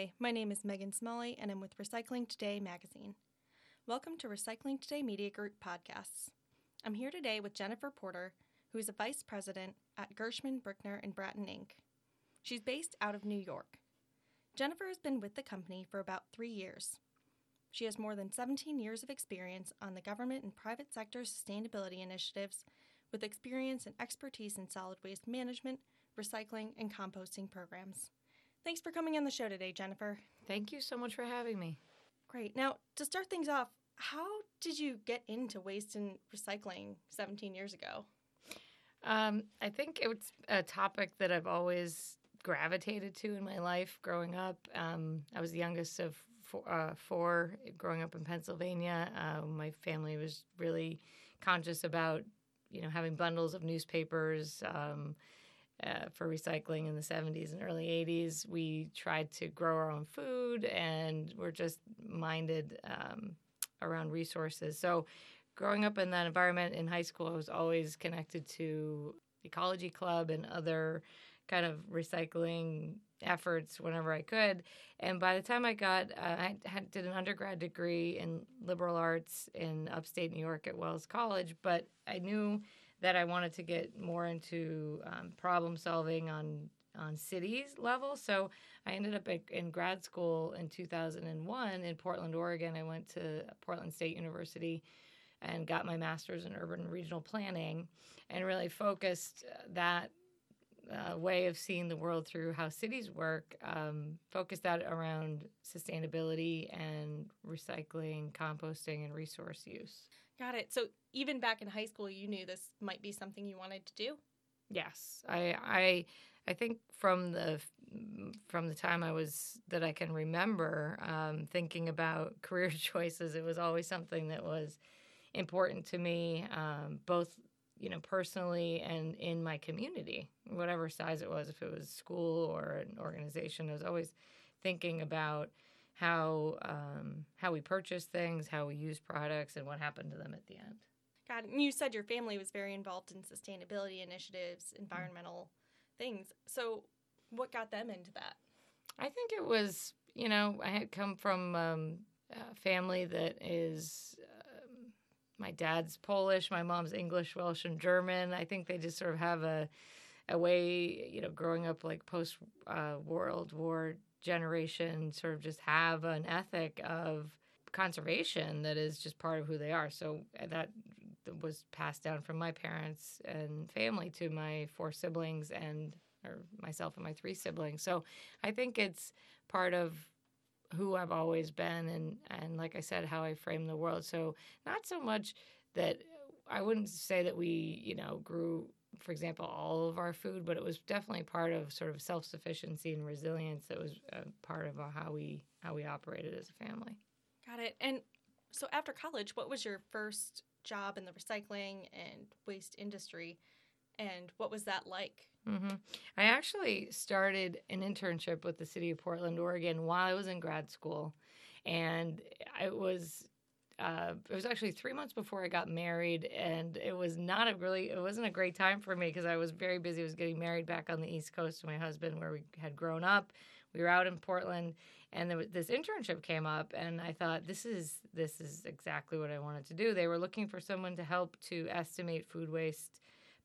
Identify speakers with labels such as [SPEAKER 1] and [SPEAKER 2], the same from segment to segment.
[SPEAKER 1] Hi, my name is Megan Smalley, and I'm with Recycling Today magazine. Welcome to Recycling Today Media Group podcasts. I'm here today with Jennifer Porter, who is a vice president at Gershman, Brickner, and Bratton Inc. She's based out of New York. Jennifer has been with the company for about three years. She has more than 17 years of experience on the government and private sector sustainability initiatives, with experience and expertise in solid waste management, recycling, and composting programs. Thanks for coming on the show today, Jennifer.
[SPEAKER 2] Thank you so much for having me.
[SPEAKER 1] Great. Now, to start things off, how did you get into waste and recycling 17 years ago?
[SPEAKER 2] Um, I think it's a topic that I've always gravitated to in my life growing up. Um, I was the youngest of four, uh, four growing up in Pennsylvania. Uh, my family was really conscious about, you know, having bundles of newspapers. Um, uh, for recycling in the 70s and early 80s. We tried to grow our own food and we're just minded um, around resources. So, growing up in that environment in high school, I was always connected to Ecology Club and other kind of recycling efforts whenever I could. And by the time I got, uh, I had, did an undergrad degree in liberal arts in upstate New York at Wells College, but I knew that I wanted to get more into um, problem solving on on cities level. So I ended up in grad school in 2001 in Portland, Oregon. I went to Portland State University and got my master's in urban regional planning and really focused uh, that uh, way of seeing the world through how cities work, um, focused that around sustainability and recycling, composting, and resource use.
[SPEAKER 1] Got it. So even back in high school, you knew this might be something you wanted to do.
[SPEAKER 2] Yes, I I I think from the from the time I was that I can remember um, thinking about career choices, it was always something that was important to me, um, both you know personally and in my community, whatever size it was, if it was school or an organization. I was always thinking about how um, how we purchase things, how we use products, and what happened to them at the end.
[SPEAKER 1] God, and you said your family was very involved in sustainability initiatives, environmental mm-hmm. things. So, what got them into that?
[SPEAKER 2] I think it was, you know, I had come from um, a family that is. Um, my dad's Polish, my mom's English, Welsh, and German. I think they just sort of have a a way, you know, growing up like post uh, World War generation sort of just have an ethic of conservation that is just part of who they are. So uh, that was passed down from my parents and family to my four siblings and or myself and my three siblings. So I think it's part of who I've always been and and like I said how I frame the world. So not so much that I wouldn't say that we, you know, grew for example, all of our food, but it was definitely part of sort of self sufficiency and resilience. That was part of how we how we operated as a family.
[SPEAKER 1] Got it. And so after college, what was your first job in the recycling and waste industry, and what was that like?
[SPEAKER 2] Mm-hmm. I actually started an internship with the city of Portland, Oregon, while I was in grad school, and it was uh, it was actually three months before I got married, and it was not a really, it wasn't a great time for me because I was very busy. I was getting married back on the East Coast to my husband, where we had grown up. We were out in Portland, and was, this internship came up, and I thought this is this is exactly what I wanted to do. They were looking for someone to help to estimate food waste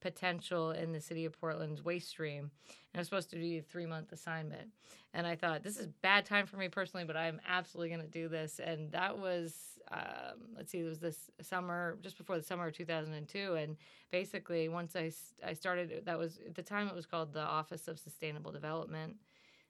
[SPEAKER 2] potential in the city of Portland's waste stream. And I was supposed to do a three month assignment. And I thought, this is bad time for me personally, but I'm absolutely going to do this. And that was, um, let's see, it was this summer, just before the summer of 2002. And basically, once I, I started, that was at the time it was called the Office of Sustainable Development.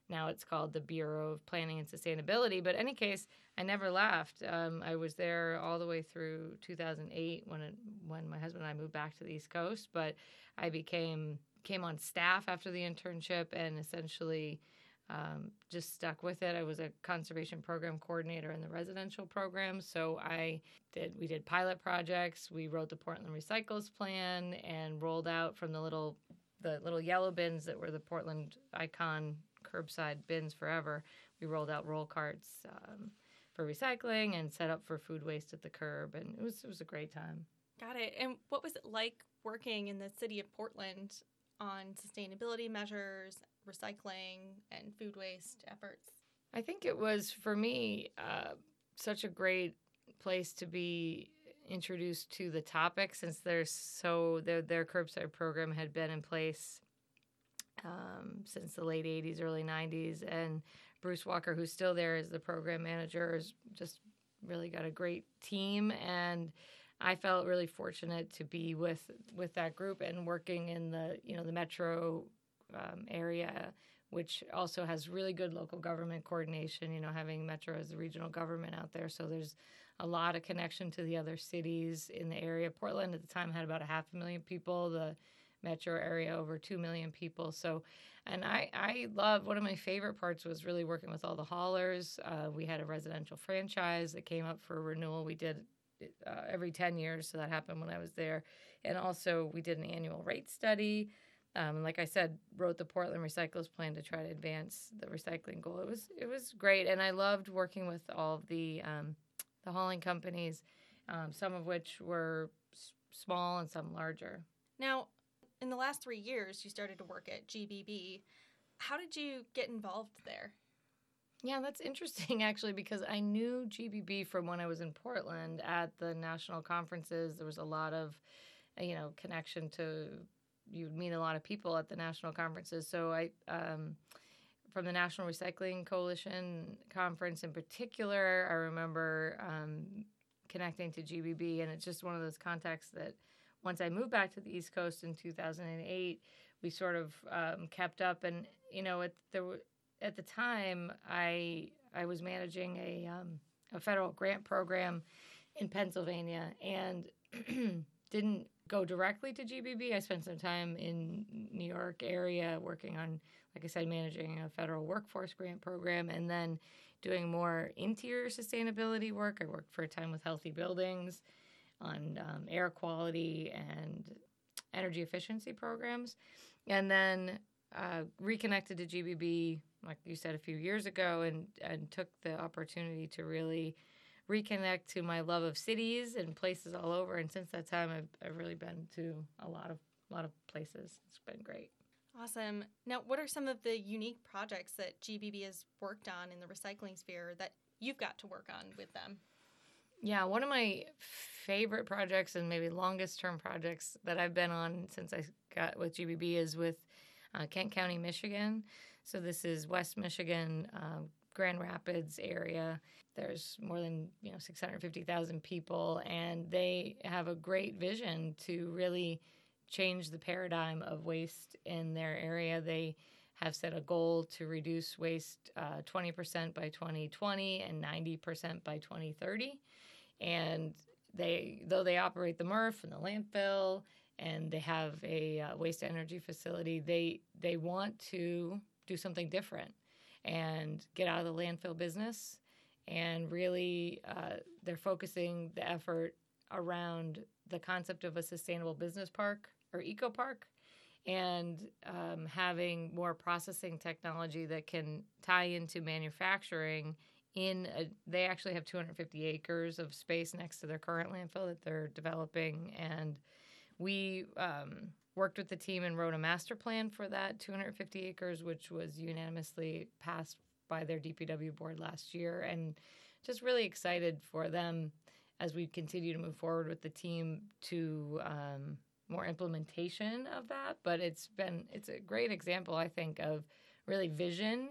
[SPEAKER 2] Now it's called the Bureau of Planning and Sustainability. But any case, I never left. Um, I was there all the way through 2008 when it, when my husband and I moved back to the East Coast. But I became came on staff after the internship and essentially um, just stuck with it. I was a conservation program coordinator in the residential program, so I did. We did pilot projects. We wrote the Portland Recycles plan and rolled out from the little the little yellow bins that were the Portland icon curbside bins forever. We rolled out roll carts um, for recycling and set up for food waste at the curb, and it was it was a great time.
[SPEAKER 1] Got it. And what was it like working in the city of Portland on sustainability measures, recycling, and food waste efforts?
[SPEAKER 2] I think it was for me uh, such a great place to be introduced to the topic since there's so their their curbside program had been in place um, since the late 80s early 90s and bruce walker who's still there as the program manager has just really got a great team and i felt really fortunate to be with with that group and working in the you know the metro um, area which also has really good local government coordination you know having metro as the regional government out there. So there's a lot of connection to the other cities in the area. Portland at the time had about a half a million people. The metro area over 2 million people. So and i i love one of my favorite parts was really working with all the haulers. Uh, we had a residential franchise that came up for renewal. We did uh, every 10 years. So that happened when i was there. And also we did an annual rate study um, like I said, wrote the Portland Recyclers Plan to try to advance the recycling goal. It was it was great, and I loved working with all the um, the hauling companies, um, some of which were s- small and some larger.
[SPEAKER 1] Now, in the last three years, you started to work at GBB. How did you get involved there?
[SPEAKER 2] Yeah, that's interesting actually because I knew GBB from when I was in Portland at the national conferences. There was a lot of, you know, connection to you'd meet a lot of people at the national conferences. So I um, from the National Recycling Coalition conference in particular. I remember um, connecting to GBB, and it's just one of those contacts that once I moved back to the East Coast in 2008, we sort of um, kept up. And you know, at the at the time, I I was managing a um, a federal grant program in Pennsylvania, and didn't go directly to GBB. I spent some time in New York area working on like I said, managing a federal workforce grant program and then doing more interior sustainability work. I worked for a time with Healthy Buildings on um, air quality and energy efficiency programs. And then uh, reconnected to GBB, like you said, a few years ago, and, and took the opportunity to really reconnect to my love of cities and places all over. And since that time, I've, I've really been to a lot of a lot of places. It's been great.
[SPEAKER 1] Awesome. Now, what are some of the unique projects that GBB has worked on in the recycling sphere that you've got to work on with them?
[SPEAKER 2] Yeah, one of my favorite projects and maybe longest term projects that I've been on since I got with GBB is with uh, Kent County, Michigan. So this is West Michigan, uh, Grand Rapids area. There's more than you know 650,000 people, and they have a great vision to really change the paradigm of waste in their area. They have set a goal to reduce waste uh, 20% by 2020 and 90% by 2030. And they, though they operate the MRF and the landfill, and they have a uh, waste energy facility, they they want to do something different and get out of the landfill business. And really, uh, they're focusing the effort around the concept of a sustainable business park or eco park and um, having more processing technology that can tie into manufacturing in a, they actually have 250 acres of space next to their current landfill that they're developing and we um, worked with the team and wrote a master plan for that 250 acres which was unanimously passed by their dpw board last year and just really excited for them as we continue to move forward with the team to um, more implementation of that. But it's been it's a great example i think of really vision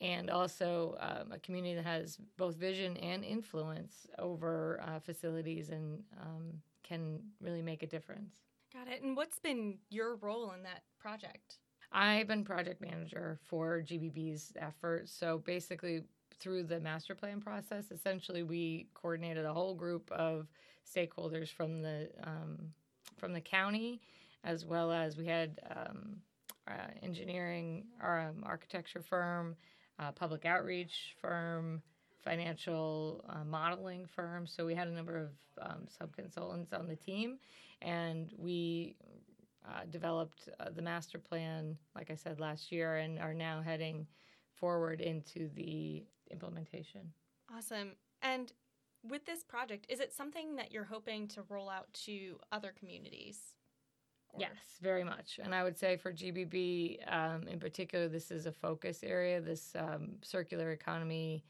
[SPEAKER 2] and also um, a community that has both vision and influence over uh, facilities and um, can really make a difference
[SPEAKER 1] got it. And what's been your role in that project?
[SPEAKER 2] I've been project manager for gbb's effort. So basically through the master plan process essentially we coordinated a whole group of stakeholders from the um, from the county, as well as we had um, uh, engineering, um, architecture firm, uh, public outreach firm, financial uh, modeling firm. So we had a number of um, sub consultants on the team, and we uh, developed uh, the master plan, like I said last year, and are now heading forward into the implementation.
[SPEAKER 1] Awesome. And with this project, is it something that you're hoping to roll out to other communities? Or-
[SPEAKER 2] Yes, very much. And I would say for GBB um, in particular, this is a focus area this um, circular economy,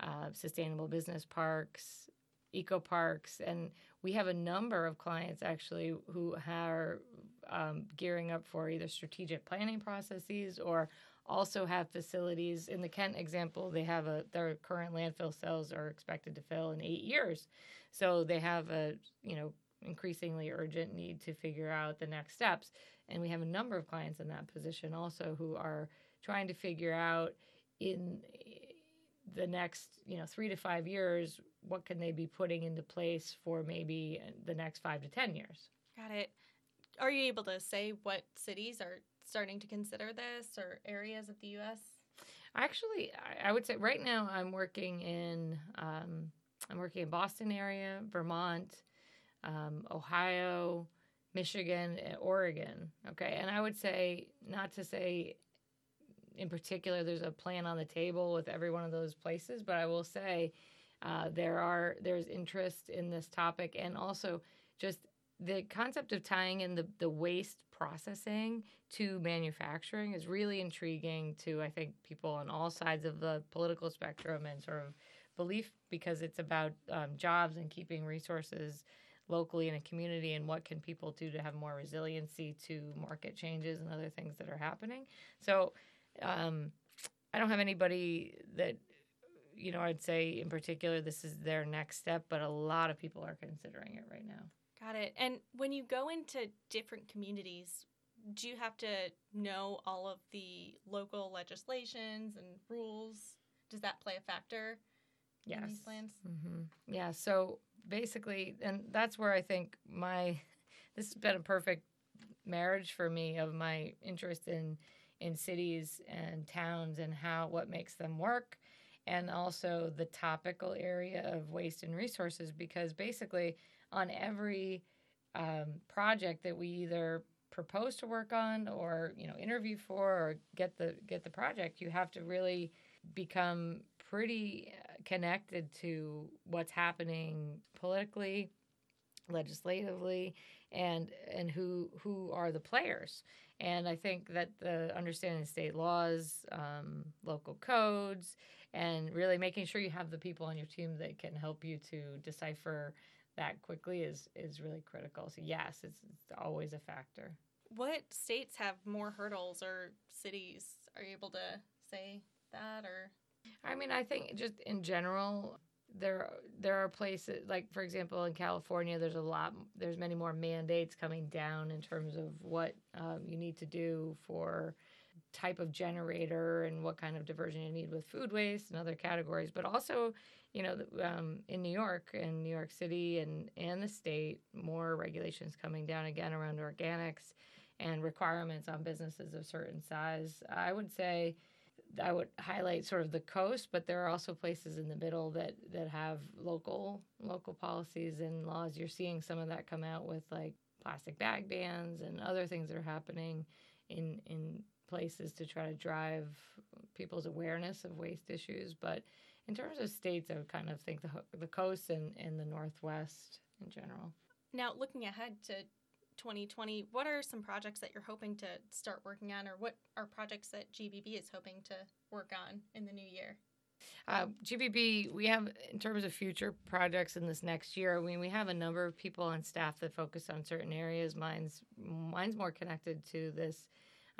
[SPEAKER 2] uh, sustainable business parks, eco parks. And we have a number of clients actually who are um, gearing up for either strategic planning processes or also have facilities. In the Kent example, they have a their current landfill cells are expected to fill in eight years. So they have a, you know, increasingly urgent need to figure out the next steps. And we have a number of clients in that position also who are trying to figure out in the next, you know, three to five years, what can they be putting into place for maybe the next five to 10 years.
[SPEAKER 1] Got it. Are you able to say what cities are starting to consider this or areas of the U.S.?
[SPEAKER 2] Actually, I- I would say right now I'm working in um, I'm working in Boston area, Vermont, um, Ohio, Michigan, and Oregon. Okay, and I would say not to say in particular there's a plan on the table with every one of those places, but I will say uh, there are there's interest in this topic and also just the concept of tying in the, the waste processing to manufacturing is really intriguing to I think people on all sides of the political spectrum and sort of belief because it's about um, jobs and keeping resources locally in a community and what can people do to have more resiliency to market changes and other things that are happening. So um, I don't have anybody that you know I'd say in particular this is their next step, but a lot of people are considering it right now.
[SPEAKER 1] Got it. And when you go into different communities, do you have to know all of the local legislations and rules? Does that play a factor in these plans?
[SPEAKER 2] hmm Yeah. So basically, and that's where I think my this has been a perfect marriage for me of my interest in in cities and towns and how what makes them work and also the topical area of waste and resources because basically on every um, project that we either propose to work on or you know interview for or get the get the project you have to really become pretty uh, connected to what's happening politically legislatively and and who who are the players and i think that the understanding of state laws um, local codes and really making sure you have the people on your team that can help you to decipher that quickly is is really critical so yes it's, it's always a factor
[SPEAKER 1] What states have more hurdles or cities? Are you able to say that or?
[SPEAKER 2] I mean, I think just in general, there there are places like, for example, in California, there's a lot, there's many more mandates coming down in terms of what um, you need to do for type of generator and what kind of diversion you need with food waste and other categories. But also, you know, um, in New York and New York City and and the state, more regulations coming down again around organics and requirements on businesses of certain size. I would say I would highlight sort of the coast, but there are also places in the middle that that have local local policies and laws. You're seeing some of that come out with like plastic bag bans and other things that are happening in in places to try to drive people's awareness of waste issues. But in terms of states, I would kind of think the the coast and, and the northwest in general.
[SPEAKER 1] Now, looking ahead to 2020, what are some projects that you're hoping to start working on, or what are projects that GBB is hoping to work on in the new year?
[SPEAKER 2] Uh, GBB, we have in terms of future projects in this next year. I mean, we have a number of people on staff that focus on certain areas. Mine's mine's more connected to this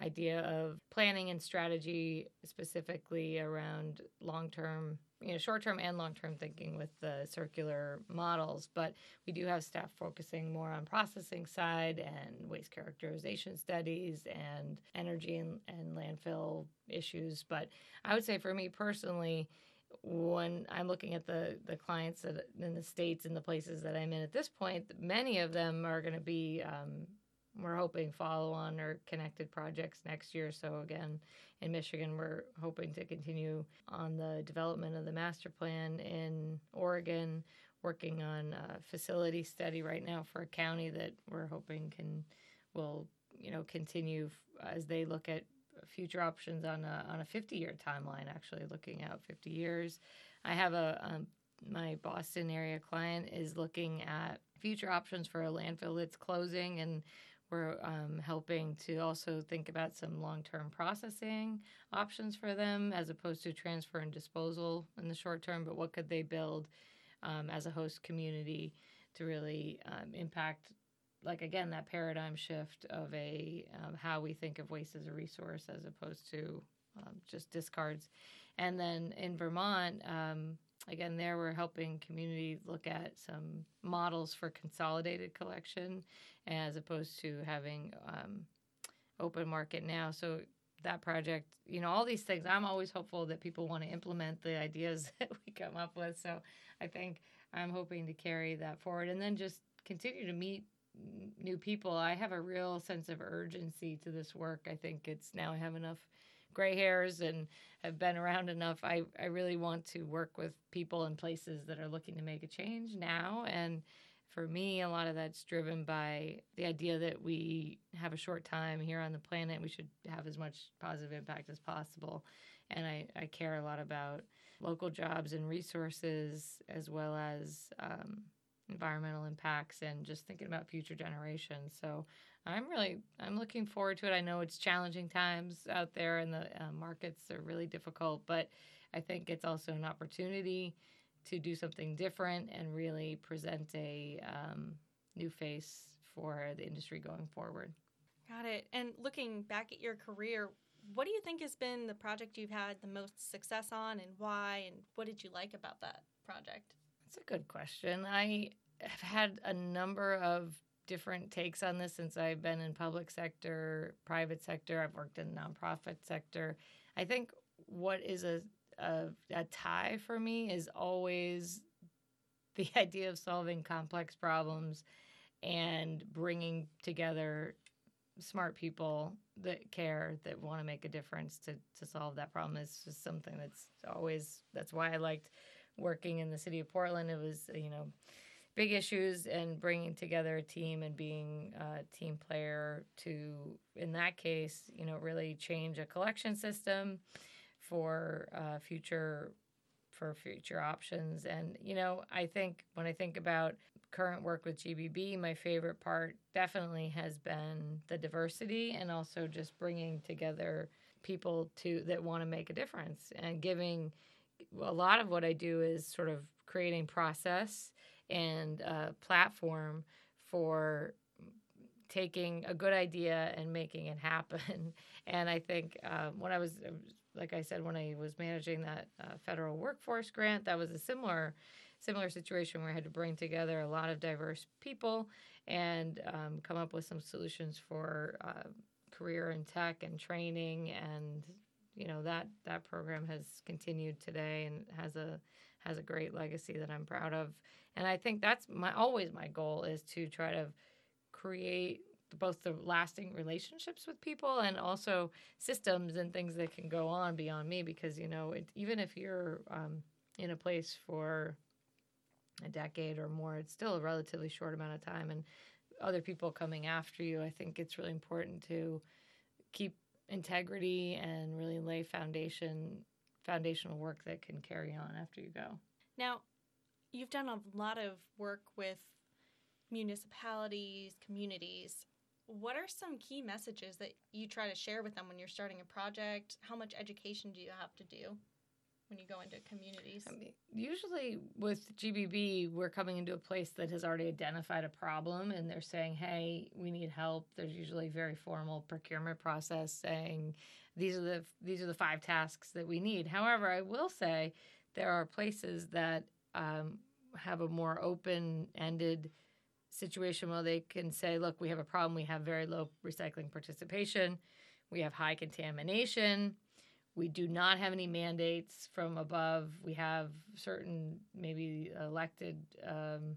[SPEAKER 2] idea of planning and strategy, specifically around long term, you know, short term and long term thinking with the circular models. But we do have staff focusing more on processing side and waste characterization studies and energy and, and landfill issues. But I would say for me personally, when I'm looking at the the clients that in the states and the places that I'm in at this point, many of them are going to be um, we're hoping follow on or connected projects next year. So again, in Michigan, we're hoping to continue on the development of the master plan. In Oregon, working on a facility study right now for a county that we're hoping can will you know continue as they look at future options on a on a 50 year timeline. Actually, looking out 50 years. I have a um, my Boston area client is looking at future options for a landfill that's closing and we're um, helping to also think about some long term processing options for them as opposed to transfer and disposal in the short term. But what could they build um, as a host community to really um, impact, like again, that paradigm shift of a um, how we think of waste as a resource as opposed to um, just discards. And then in Vermont, um, again, there we're helping community look at some models for consolidated collection as opposed to having um, open market now. So that project, you know, all these things, I'm always hopeful that people want to implement the ideas that we come up with. So I think I'm hoping to carry that forward and then just continue to meet new people. I have a real sense of urgency to this work. I think it's now I have enough gray hairs and have been around enough. I, I really want to work with people and places that are looking to make a change now. And for me, a lot of that's driven by the idea that we have a short time here on the planet. We should have as much positive impact as possible. And I, I care a lot about local jobs and resources as well as um, environmental impacts and just thinking about future generations. So I'm really I'm looking forward to it. I know it's challenging times out there and the uh, markets are really difficult, but I think it's also an opportunity to do something different and really present a um, new face for the industry going forward.
[SPEAKER 1] Got it. And looking back at your career, what do you think has been the project you've had the most success on and why? And what did you like about that project?
[SPEAKER 2] That's a good question. I have had a number of different takes on this since I've been in public sector, private sector. I've worked in the nonprofit sector. I think what is a, a, a tie for me is always the idea of solving complex problems and bringing together smart people that care that want to make a difference to to solve that problem is just something that's always that's why I liked working in the city of Portland. It was you know big issues and bringing together a team and being a team player to in that case you know really change a collection system for uh, future for future options. And you know i think when i think about current work with gbb my favorite part definitely has been the diversity and also just bringing together people to that want to make a difference and giving a lot of what i do is sort of creating process and a platform for taking a good idea and making it happen. and I think um, when I was, like I said, when I was managing that uh, federal workforce grant, that was a similar similar situation where I had to bring together a lot of diverse people and um, come up with some solutions for uh, career in tech and training and you know that that program has continued today and has a has a great legacy that I'm proud of. And I think that's my always my goal is to try to create both the lasting relationships with people and also systems and things that can go on beyond me because you know it, even if you're um, in a place for a decade or more it's still a relatively short amount of time and other people coming after you i think it's really important to keep integrity and really lay foundation foundational work that can carry on after you go
[SPEAKER 1] now you've done a lot of work with municipalities, communities. What are some key messages that you try to share with them when you're starting a project? How much education do you have to do when you go into communities?
[SPEAKER 2] I mean, usually with GBB, we're coming into a place that has already identified a problem and they're saying, hey, we need help. There's usually a very formal procurement process saying, these are the these are the five tasks that we need. However, I will say there are places that um, have a more open ended situation where they can say, look, we have a problem. We have very low recycling participation. We have high contamination. We do not have any mandates from above. We have certain, maybe elected um,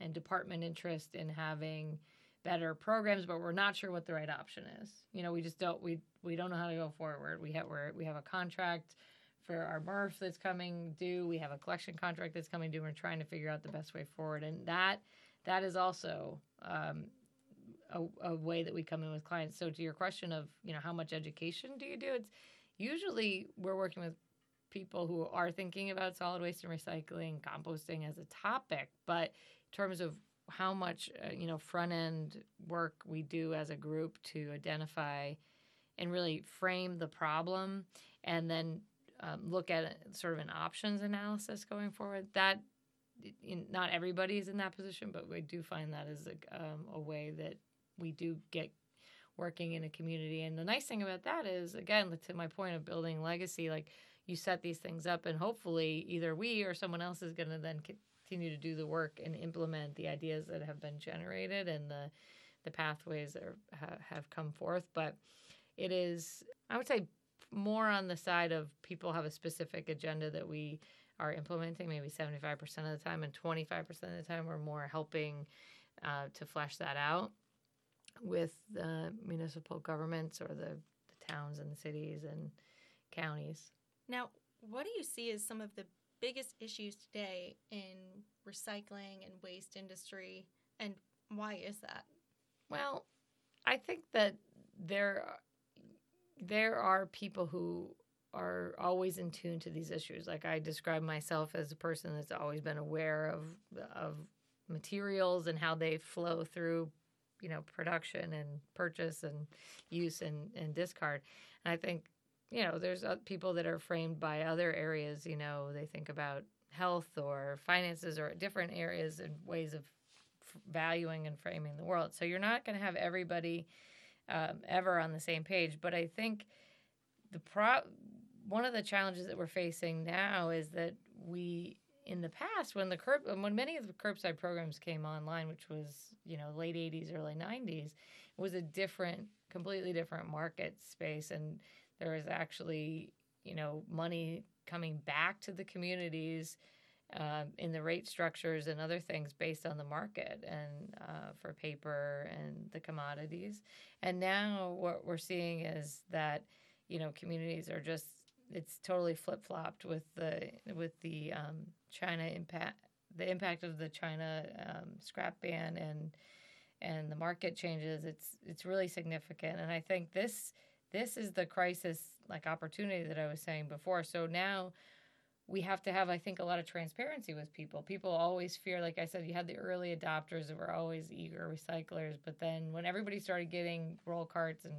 [SPEAKER 2] and department interest in having better programs, but we're not sure what the right option is. You know, we just don't we we don't know how to go forward. We have we we have a contract for our MRF that's coming due. We have a collection contract that's coming due. We're trying to figure out the best way forward, and that that is also um, a, a, way that we come in with clients. So to your question of you know how much education do you do? It's usually we're working with people who are thinking about solid waste and recycling, composting as a topic, but in terms of how much uh, you know front end work we do as a group to identify and really frame the problem and then um, look at sort of an options analysis going forward that in, not everybody is in that position but we do find that is a, um, a way that we do get working in a community. And the nice thing about that is again to my point of building legacy like you set these things up and hopefully either we or someone else is going to then continue to do the work and implement the ideas that have been generated and the the pathways that are, ha, have come forth. But it is i would say more on the side of people have a specific agenda that we are implementing maybe 75% of the time and 25% of the time we're more helping uh, to flesh that out with the municipal governments or the, the towns and the cities and counties
[SPEAKER 1] now, what do you see as some of the biggest issues today in recycling and waste industry, and why is that?
[SPEAKER 2] Well, I think that there there are people who are always in tune to these issues. Like I describe myself as a person that's always been aware of of materials and how they flow through, you know, production and purchase and use and, and discard. And I think you know, there's people that are framed by other areas. You know, they think about health or finances or different areas and ways of valuing and framing the world. So you're not going to have everybody um, ever on the same page. But I think the pro one of the challenges that we're facing now is that we in the past when the curb when many of the curbside programs came online which was you know late 80s early 90s was a different completely different market space and there was actually, you know, money coming back to the communities uh, in the rate structures and other things based on the market and uh, for paper and the commodities. And now what we're seeing is that, you know, communities are just it's totally flip flopped with the with the um, China impact the impact of the China um, scrap ban and and the market changes. It's it's really significant, and I think this this is the crisis like opportunity that I was saying before. So now we have to have, I think, a lot of transparency with people. People always fear, like I said, you had the early adopters that were always eager recyclers, but then when everybody started getting roll carts and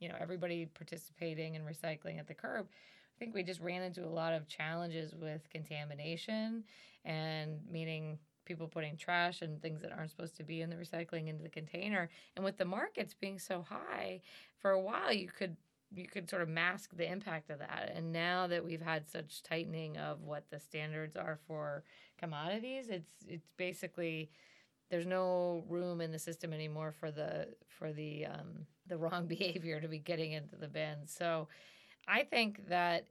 [SPEAKER 2] you know everybody participating and recycling at the curb, I think we just ran into a lot of challenges with contamination and meaning people putting trash and things that aren't supposed to be in the recycling into the container. And with the markets being so high, for a while you could you could sort of mask the impact of that. And now that we've had such tightening of what the standards are for commodities, it's it's basically there's no room in the system anymore for the for the um, the wrong behavior to be getting into the bin. So I think that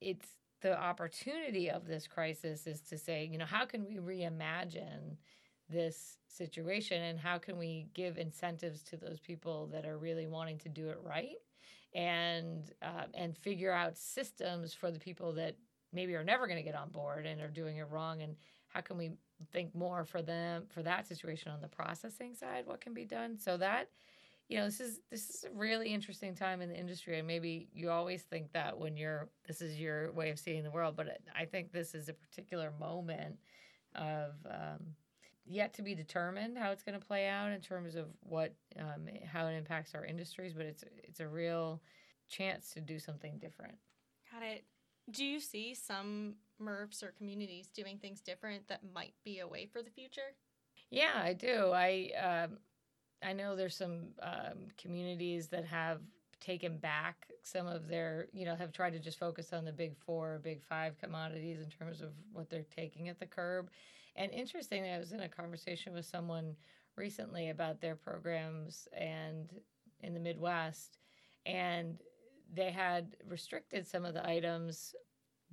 [SPEAKER 2] it's the opportunity of this crisis is to say, you know, how can we reimagine this situation and how can we give incentives to those people that are really wanting to do it right? And uh, and figure out systems for the people that maybe are never going to get on board and are doing it wrong. And how can we think more for them for that situation on the processing side what can be done? So that you know this is this is a really interesting time in the industry and maybe you always think that when you're this is your way of seeing the world but i think this is a particular moment of um, yet to be determined how it's going to play out in terms of what um, how it impacts our industries but it's it's a real chance to do something different.
[SPEAKER 1] Got it. Do you see some MRFs or communities doing things different that might be a way for the future?
[SPEAKER 2] Yeah i do. I um, I know there's some um, communities that have taken back some of their, you know, have tried to just focus on the big four or big five commodities in terms of what they're taking at the curb. And interestingly, I was in a conversation with someone recently about their programs and in the Midwest, and they had restricted some of the items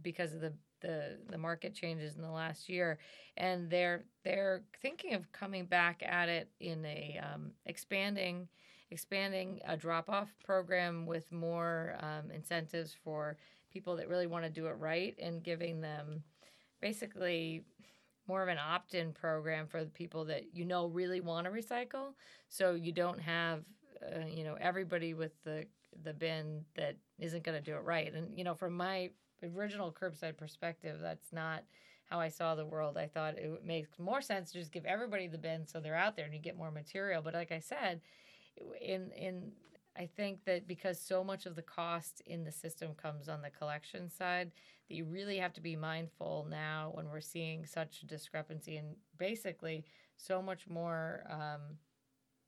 [SPEAKER 2] because of the the the market changes in the last year, and they're they're thinking of coming back at it in a um, expanding expanding a drop off program with more um, incentives for people that really want to do it right and giving them basically more of an opt-in program for the people that you know really want to recycle. So you don't have uh, you know everybody with the the bin that isn't going to do it right. And you know from my original curbside perspective, that's not how I saw the world. I thought it makes more sense to just give everybody the bin so they're out there and you get more material. But like I said, in in I think that because so much of the cost in the system comes on the collection side, that you really have to be mindful now when we're seeing such a discrepancy and basically so much more um,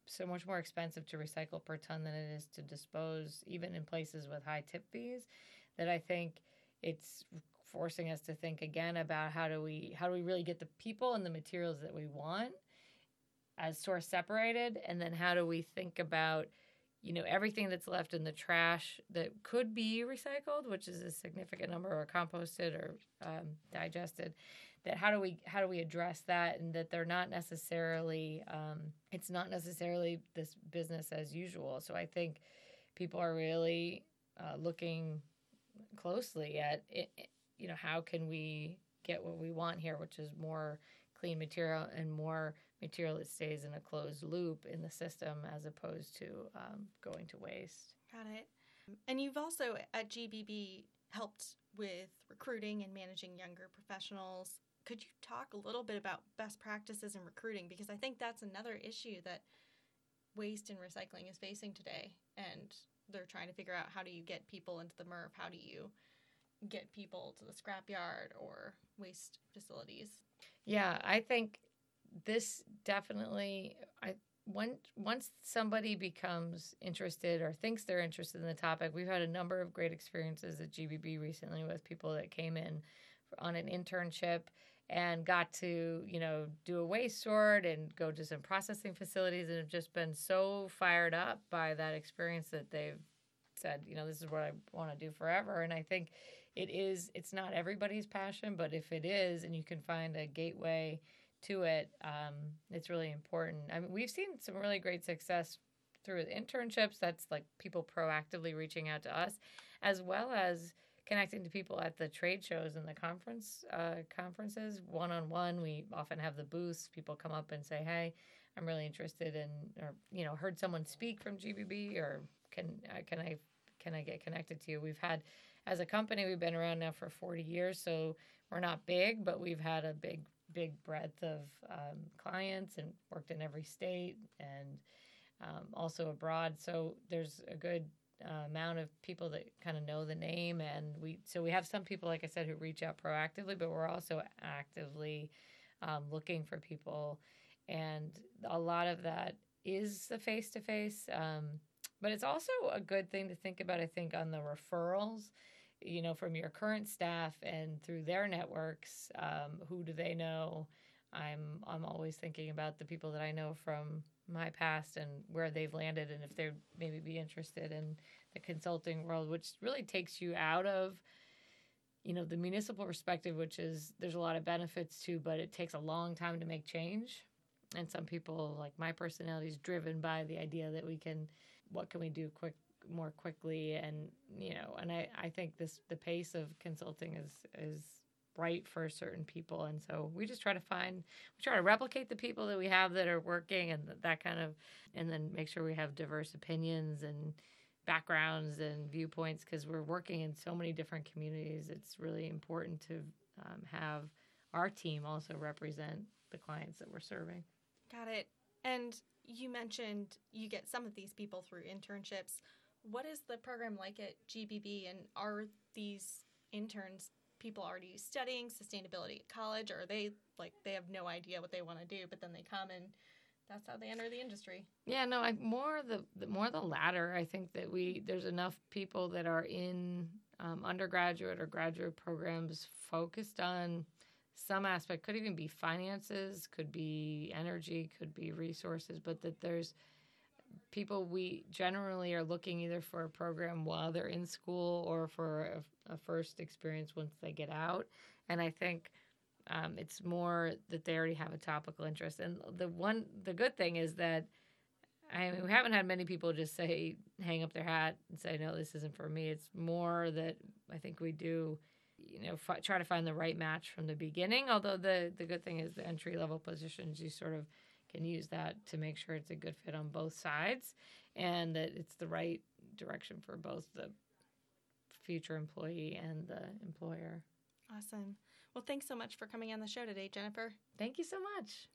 [SPEAKER 2] so much more expensive to recycle per ton than it is to dispose, even in places with high tip fees. That I think it's forcing us to think again about how do we how do we really get the people and the materials that we want as source separated, and then how do we think about you know everything that's left in the trash that could be recycled which is a significant number or composted or um, digested that how do we how do we address that? And that they're not necessarily um, it's not necessarily this business as usual. So i think people are really uh, looking closely at it, you know how can we get what we want here which is more clean material and more material that stays in a closed loop in the system as opposed to um, going to waste.
[SPEAKER 1] Got it. And you've also at GBB helped with recruiting and managing younger professionals. Could you talk a little bit about best practices in recruiting? Because I think that's another issue that waste and recycling is facing today. And they're trying to figure out how do you get people into the MRF? How do you get people to the scrapyard or waste facilities?
[SPEAKER 2] Yeah, I think this definitely I once once somebody becomes interested or thinks they're interested in the topic, we've had a number of great experiences at GBB recently with people that came in on an internship and got to you know do a waste sort and go to some processing facilities and have just been so fired up by that experience that they've said you know this is what I want to do forever and I think it is it's not everybody's passion but if it is and you can find a gateway to it, um, it's really important. I mean, we've seen some really great success through internships. That's like people proactively reaching out to us, as well as connecting to people at the trade shows and the conference uh, conferences one on one. We often have the booths. People come up and say, "Hey, I'm really interested in," or you know, heard someone speak from GBB, or can uh, can I can I get connected to you? We've had as a company, we've been around now for 40 years, so we're not big, but we've had a big big breadth of um, clients and worked in every state and um, also abroad. So there's a good uh, amount of people that kind of know the name, and we so we have some people, like I said, who reach out proactively, but we're also actively um, looking for people, and a lot of that is the face to face. But it's also a good thing to think about, I think, on the referrals you know, from your current staff and through their networks, um, who do they know? I'm I'm always thinking about the people that I know from my past and where they've landed, and if they'd maybe be interested in the consulting world, which really takes you out of you know the municipal perspective, which is there's a lot of benefits to, but it takes a long time to make change. And some people, like my personality, is driven by the idea that we can, what can we do quick more quickly and you know and I, I think this the pace of consulting is is right for certain people. And so we just try to find we try to replicate the people that we have that are working and that kind of and then make sure we have diverse opinions and backgrounds and viewpoints because we're working in so many different communities. It's really important to um, have our team also represent the clients that we're serving.
[SPEAKER 1] Got it. And you mentioned you get some of these people through internships. What is the program like at GBB, and are these interns people already studying sustainability at college, or they like they have no idea what they want to do, but then they come and that's how they enter the industry?
[SPEAKER 2] Yeah, no, I more the, the more the latter. I think that we there's enough people that are in um, undergraduate or graduate programs focused on some aspect. Could even be finances, could be energy, could be resources, but that there's people we generally are looking either for a program while they're in school or for a first experience once they get out. And I think um, it's more that they already have a topical interest. And the one, the good thing is that I mean, we haven't had many people just say, hang up their hat and say, no, this isn't for me. It's more that I think we do, you know, f- try to find the right match from the beginning. Although the, the good thing is the entry level positions, you sort of can use that to make sure it's a good fit on both sides and that it's the right direction for both the future employee and the employer.
[SPEAKER 1] Awesome. Well, thanks so much for coming on the show today, Jennifer.
[SPEAKER 2] Thank you so much.